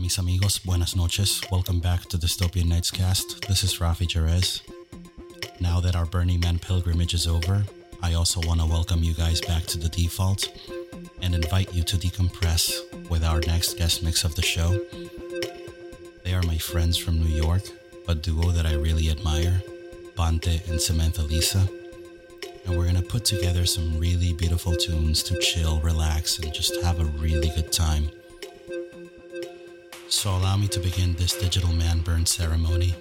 mis amigos. Buenas noches. Welcome back to Dystopian Nights cast. This is Rafi Jerez. Now that our Burning Man pilgrimage is over, I also want to welcome you guys back to the default and invite you to decompress with our next guest mix of the show. They are my friends from New York, a duo that I really admire, Bante and Samantha Lisa. And we're going to put together some really beautiful tunes to chill, relax, and just have a really good time. So allow me to begin this digital man burn ceremony.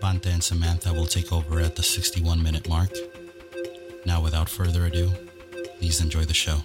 Bante and Samantha will take over at the 61 minute mark. Now, without further ado, please enjoy the show.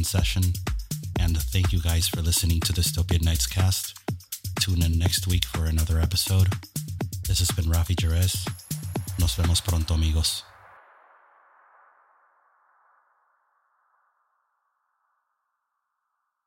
Decompression session. And thank you guys for listening to Dystopian Nights cast. Tune in next week for another episode. This has been Rafi Jerez. Nos vemos pronto, amigos.